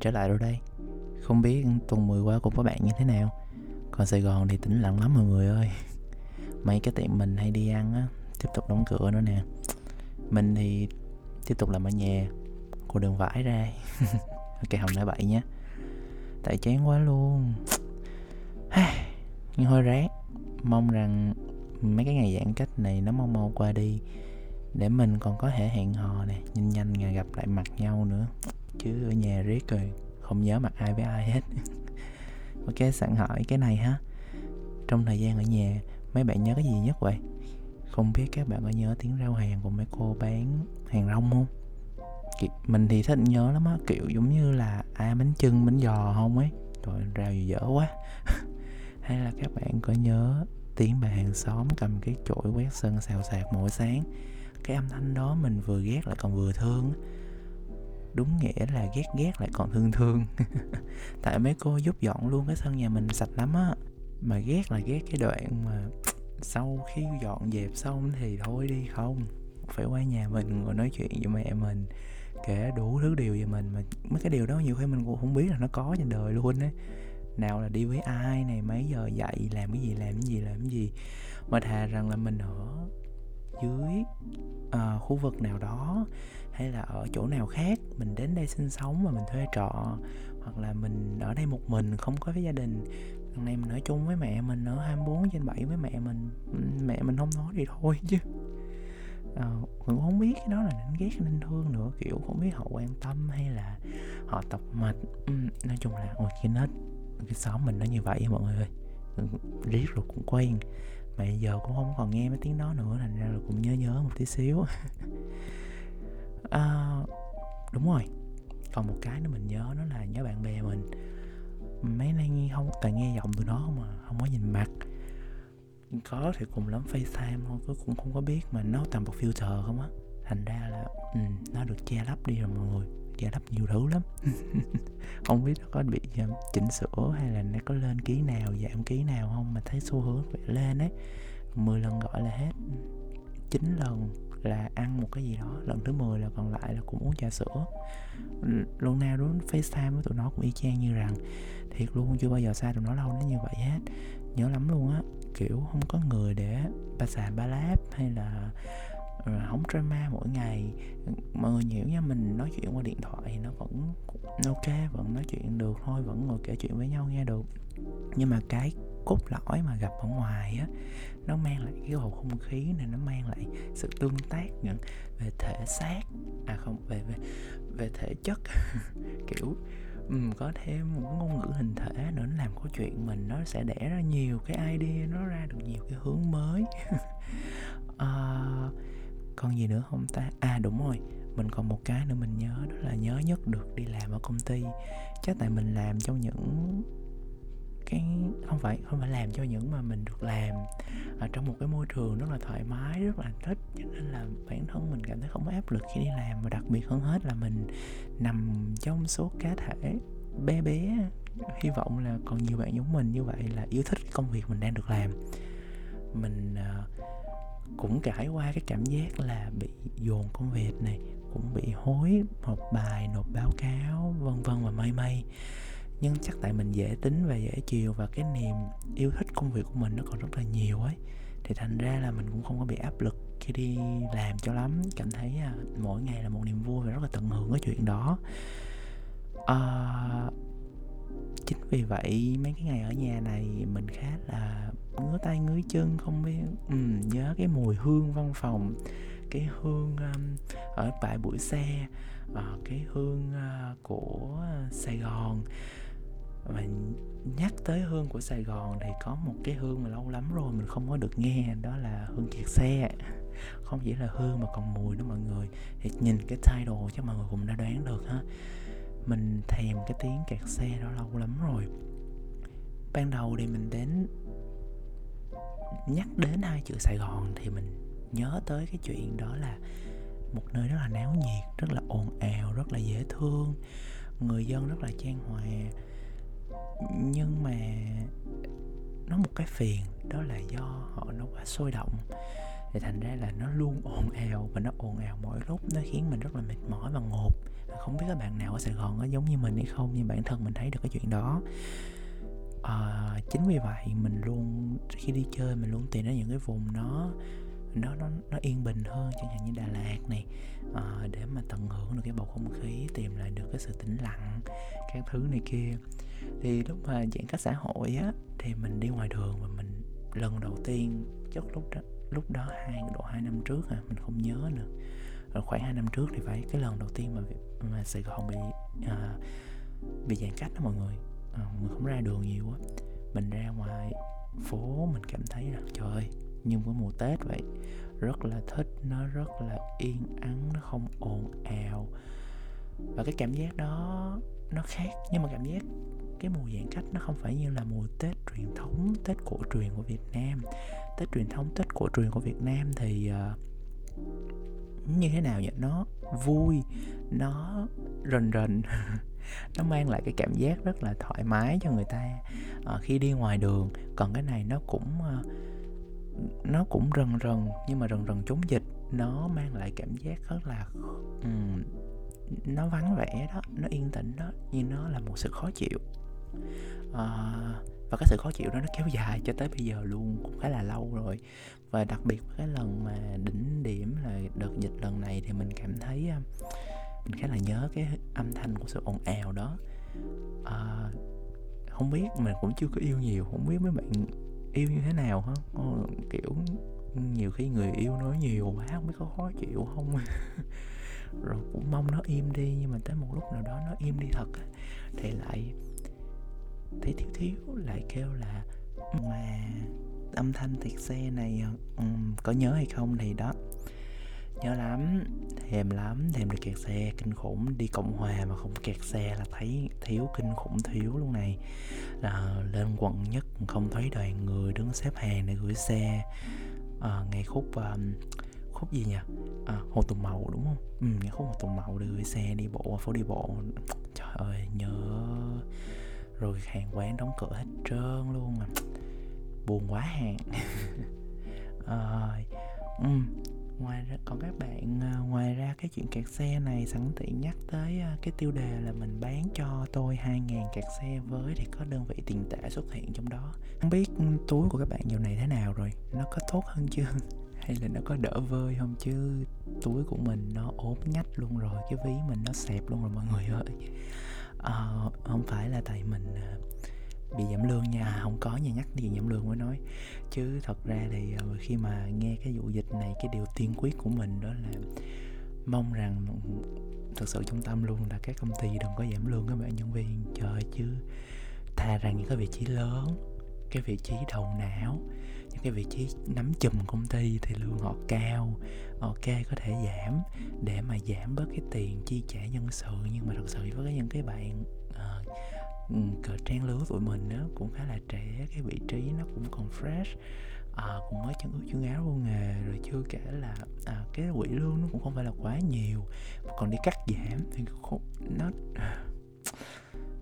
trở lại rồi đây. Không biết tuần 10 qua của các bạn như thế nào. Còn Sài Gòn thì tĩnh lặng lắm mọi người ơi. Mấy cái tiệm mình hay đi ăn á, Tiếp tục đóng cửa nữa nè. Mình thì tiếp tục làm ở nhà Cô đường vải ra. Ok không nói bậy nhé. Tại chán quá luôn. Nhưng hơi ráng. Mong rằng mấy cái ngày giãn cách này nó mau mau qua đi, để mình còn có thể hẹn hò nè nhanh nhanh ngày gặp lại mặt nhau nữa chứ ở nhà riết rồi, không nhớ mặt ai với ai hết. Ok, sẵn hỏi cái này ha. Trong thời gian ở nhà, mấy bạn nhớ cái gì nhất vậy? Không biết các bạn có nhớ tiếng rau hàng của mấy cô bán hàng rong không? Mình thì thích nhớ lắm á, kiểu giống như là ai bánh chưng, bánh giò không ấy. Rồi rau gì dở quá. Hay là các bạn có nhớ tiếng bà hàng xóm cầm cái chổi quét sân xào xạc mỗi sáng? Cái âm thanh đó mình vừa ghét lại còn vừa thương đúng nghĩa là ghét ghét lại còn thương thương. Tại mấy cô giúp dọn luôn cái sân nhà mình sạch lắm á. Mà ghét là ghét cái đoạn mà sau khi dọn dẹp xong thì thôi đi không. Phải qua nhà mình ngồi nói chuyện với mẹ mình, kể đủ thứ điều về mình mà mấy cái điều đó nhiều khi mình cũng không biết là nó có trên đời luôn á. Nào là đi với ai này, mấy giờ dậy, làm cái gì, làm cái gì, làm cái gì. Mà thà rằng là mình ở dưới uh, khu vực nào đó hay là ở chỗ nào khác mình đến đây sinh sống và mình thuê trọ hoặc là mình ở đây một mình không có với gia đình. Lần này mình ở chung với mẹ mình ở 24 trên 7 với mẹ mình. Mẹ mình không nói thì thôi chứ. À, mình cũng không biết cái đó là nên ghét nên thương nữa kiểu không biết họ quan tâm hay là họ tập mạch. Ừ, nói chung là ôi cái nết cái xóm mình nó như vậy mọi người ơi. Riết rồi cũng quen mà giờ cũng không còn nghe mấy tiếng đó nữa thành ra là cũng nhớ nhớ một tí xíu. À, đúng rồi. Còn một cái nữa mình nhớ đó là nhớ bạn bè mình. Mấy nay không toàn nghe giọng tụi nó mà không có nhìn mặt. Có thì cùng lắm FaceTime thôi cứ cũng không có biết mà nó toàn một filter không á. Thành ra là ừ, nó được che lấp đi rồi mọi người giả lấp nhiều thứ lắm. Không biết nó có bị ờ, chỉnh sửa hay là nó có lên ký nào, giảm ký nào không mà thấy xu hướng phải lên ấy. 10 lần gọi là hết. 9 lần là ăn một cái gì đó, lần thứ 10 là còn lại là cũng uống trà sữa. Luôn nào đúng FaceTime với tụi nó cũng y chang như rằng, thiệt luôn, chưa bao giờ xa tụi nó lâu đến như vậy hết. Nhớ lắm luôn á, kiểu, không có người để ba xà ba láp hay là Ờ, không drama mỗi ngày. Mọi người hiểu nha mình nói chuyện qua điện thoại thì nó vẫn ok vẫn nói chuyện được thôi vẫn ngồi kể chuyện với nhau nghe được. Nhưng mà cái cốt lõi mà gặp ở ngoài á nó mang lại cái bầu không khí này nó mang lại sự tương tác về thể xác à không về về về thể chất. Kiểu um, có thêm một ngôn ngữ hình thể nữa nó làm câu chuyện mình nó sẽ đẻ ra nhiều cái idea nó ra được nhiều cái hướng mới. Uh, còn gì nữa không ta? À đúng rồi. Mình còn một cái nữa mình nhớ đó là nhớ nhất được đi làm ở công ty. Chắc tại mình làm trong những cái không phải không phải làm cho những mà mình được làm ở trong một cái môi trường rất là thoải mái rất là thích. Cho nên là bản thân mình cảm thấy không có áp lực khi đi làm và đặc biệt hơn hết là mình nằm trong số cá thể bé bé. Hy vọng là còn nhiều bạn giống mình như vậy là yêu thích công việc mình đang được làm. Mình uh, cũng trải qua cái cảm giác là bị dồn công việc này cũng bị hối học bài nộp báo cáo vân vân và mây mây. Nhưng chắc tại mình dễ tính và dễ chiều và cái niềm yêu thích công việc của mình nó còn rất là nhiều ấy thì thành ra là mình cũng không có bị áp lực khi đi làm cho lắm. Cảm thấy à, mỗi ngày là một niềm vui và rất là tận hưởng cái chuyện đó. À, vì vậy mấy cái ngày ở nhà này mình khá là ngứa tay ngứa chân không biết ừ, nhớ cái mùi hương văn phòng cái hương um, ở bãi buổi xe uh, cái hương uh, của sài gòn. Mà nhắc tới hương của Sài Gòn thì có một cái hương mà lâu lắm rồi mình không có được nghe đó là hương kiệt xe. Không chỉ là hương mà còn mùi đó mọi người. Thì nhìn cái title chắc mọi người cũng đã đoán được ha mình thèm cái tiếng kẹt xe đó lâu lắm rồi. Ban đầu thì mình đến, nhắc đến hai chữ Sài Gòn thì mình nhớ tới cái chuyện đó là một nơi rất là náo nhiệt, rất là ồn ào, rất là dễ thương, người dân rất là trang hòa. Nhưng mà nó một cái phiền, đó là do họ nó quá sôi động thì thành ra là nó luôn ồn ào và nó ồn ào mỗi lúc. Nó khiến mình rất là mệt mỏi và ngột. Không biết các bạn nào ở sài gòn có giống như mình hay không nhưng bản thân mình thấy được cái chuyện đó. À, chính vì vậy mình luôn khi đi chơi mình luôn tìm đến những cái vùng nó nó nó nó yên bình hơn chẳng hạn như Đà Lạt này. À, để mà tận hưởng được cái bầu không khí tìm lại được cái sự tĩnh lặng các thứ này kia. Thì lúc mà giãn cách xã hội á thì mình đi ngoài đường và mình lần đầu tiên chắc lúc đó lúc đó hai độ hai năm trước à mình không nhớ nữa. Rồi khoảng hai năm trước thì phải cái lần đầu tiên mà mà Sài Gòn bị à, bị giãn cách đó mọi người. À, mình không ra đường nhiều á mình ra ngoài phố mình cảm thấy là trời ơi như cái mùa Tết vậy. Rất là thích nó rất là yên ắng nó không ồn ào. Và cái cảm giác đó nó khác nhưng mà cảm giác cái mùa giãn cách nó không phải như là mùa Tết truyền thống Tết cổ truyền của Việt Nam. Tết truyền thống Tết cổ truyền của Việt Nam thì uh, như thế nào vậy nó vui nó rần rần nó mang lại cái cảm giác rất là thoải mái cho người ta uh, khi đi ngoài đường. Còn cái này nó cũng uh, nó cũng rần rần nhưng mà rần rần chống dịch. Nó mang lại cảm giác rất là um, nó vắng vẻ đó nó yên tĩnh đó nhưng nó là một sự khó chịu à, và cái sự khó chịu đó nó kéo dài cho tới bây giờ luôn cũng khá là lâu rồi. Và đặc biệt cái lần mà đỉnh điểm là đợt dịch lần này thì mình cảm thấy à, mình khá là nhớ cái âm thanh của sự ồn ào đó. À, không biết mình cũng chưa có yêu nhiều không biết mấy bạn yêu như thế nào hả ờ, kiểu nhiều khi người yêu nói nhiều quá không biết có khó chịu không? Rồi cũng mong nó im đi nhưng mà tới một lúc nào đó nó im đi thật thì lại thấy thiếu thiếu lại kêu là mà âm thanh thiệt xe này um, có nhớ hay không? Thì đó nhớ lắm thèm lắm thèm được kẹt xe kinh khủng. Đi cộng hòa mà không kẹt xe là thấy thiếu kinh khủng thiếu luôn này. Là lên quận nhất không thấy đoàn người đứng xếp hàng để gửi xe. À, ngay khúc um, khúc gì nhỉ? À, hồ tùng mậu đúng không? Ừ ngay khúc hồ tùng mậu để gửi xe đi bộ phố đi bộ. Trời ơi nhớ rồi hàng quán đóng cửa hết trơn luôn mà buồn quá hàng. À, um, ngoài ra còn các bạn ờ, ngoài ra cái chuyện kẹt xe này sẵn tiện nhắc tới ờ, cái tiêu đề là mình bán cho tôi 2.000 kẹt xe với thì có đơn vị tiền tệ xuất hiện trong đó. Không biết túi của các bạn giờ này thế nào rồi? Nó có tốt hơn chưa? Hay là nó có đỡ vơi không? Chứ túi của mình nó ốm nhách luôn rồi cái ví mình nó xẹp luôn rồi mọi người ơi uh, không phải là tại mình ờ, bị giảm lương nha. À, không có nha nhắc gì giảm lương mới nói. Chứ thật ra thì uh, khi mà nghe cái vụ dịch này cái điều tiên quyết của mình đó là mong rằng ừ, thật sự trung tâm luôn là các công ty đừng có giảm lương các bạn nhân viên. Trời chứ thà rằng những cái vị trí lớn cái vị trí đầu não cái vị trí nắm chùm công ty thì lương họ cao ok có thể giảm để mà giảm bớt cái tiền chi trả nhân sự. Nhưng mà thật sự với những cái bạn ờ, uh, Ừ, cỡ trang lứa tụi mình đó cũng khá là trẻ cái vị trí nó cũng còn fresh à, cũng mới chân ướt chân áo vô nghề. Rồi chưa kể là à, cái quỹ lương nó cũng không phải là quá nhiều còn đi cắt giảm thì nó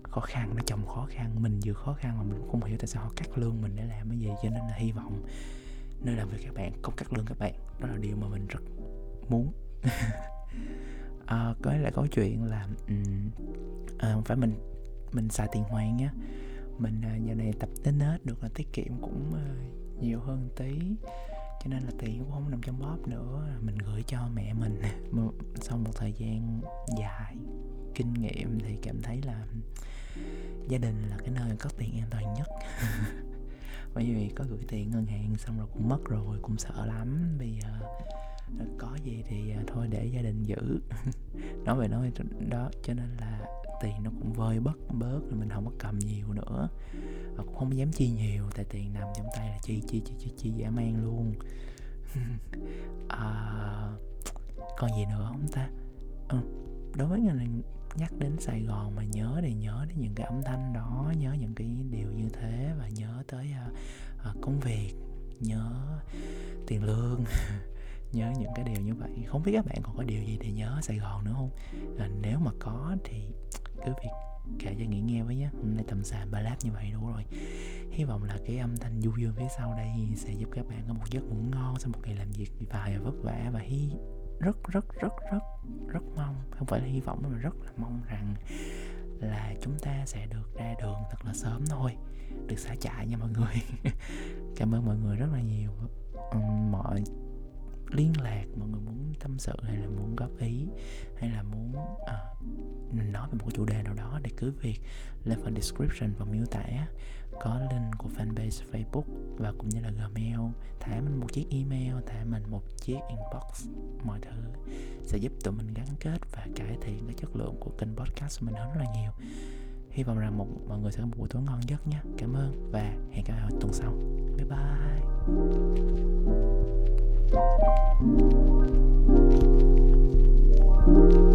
khó khăn nó chồng khó khăn mình vừa khó khăn mà mình cũng không hiểu tại sao họ cắt lương mình để làm cái gì cho nên là hy vọng nơi làm việc các bạn không cắt lương các bạn. Đó là điều mà mình rất muốn. À, có lại có chuyện là um, à, phải mình mình xài tiền hoàn nhé, mình à, giờ này tập đến hết được là tiết kiệm cũng à, nhiều hơn tí cho nên là tiền cũng không nằm trong bóp nữa. Mình gửi cho mẹ mình. Sau một thời gian dài kinh nghiệm thì cảm thấy là gia đình là cái nơi có tiền an toàn nhất. Bởi vì có gửi tiền ngân hàng xong rồi cũng mất rồi cũng sợ lắm. Bây giờ à, có gì thì à, thôi để gia đình giữ. Nói về nói đó cho nên là tiền nó cũng vơi bất bớt rồi mình không có cầm nhiều nữa. Và cũng không dám chi nhiều tại tiền nằm trong tay là chi chi chi chi, chi dã man luôn. À, còn gì nữa không ta? À, đối với người nhắc đến Sài Gòn mà nhớ thì nhớ đến những cái âm thanh đó nhớ những cái điều như thế và nhớ tới uh, uh, công việc nhớ tiền lương nhớ những cái điều như vậy. Không biết các bạn còn có điều gì để nhớ Sài Gòn nữa không? À, nếu mà có thì cứ việc kể cho nghĩ nghe với nhé. Hôm nay tầm sàn ba lát như vậy đủ rồi. Hy vọng là cái âm thanh du dương phía sau đây sẽ giúp các bạn có một giấc ngủ ngon sau một ngày làm việc vài vất vả và hy rất rất rất rất rất mong phải là hy vọng mà rất là mong rằng là chúng ta sẽ được ra đường thật là sớm thôi. Được xả chạy nha mọi người. Cảm ơn mọi người rất là nhiều. Mọi liên lạc mọi người muốn tâm sự hay là muốn góp ý hay là muốn à, nói về một chủ đề nào đó thì cứ việc lên phần description và miêu tả. Có link của fanpage Facebook và cũng như là Gmail. Thả mình một chiếc email thả mình một chiếc inbox mọi thứ sẽ giúp tụi mình gắn kết và cải thiện cái chất lượng của kênh podcast của mình hơn rất là nhiều. Hy vọng rằng một mọi người sẽ có một buổi tối ngon giấc nhé. Cảm ơn và hẹn gặp lại tuần sau. Bye bye. thank you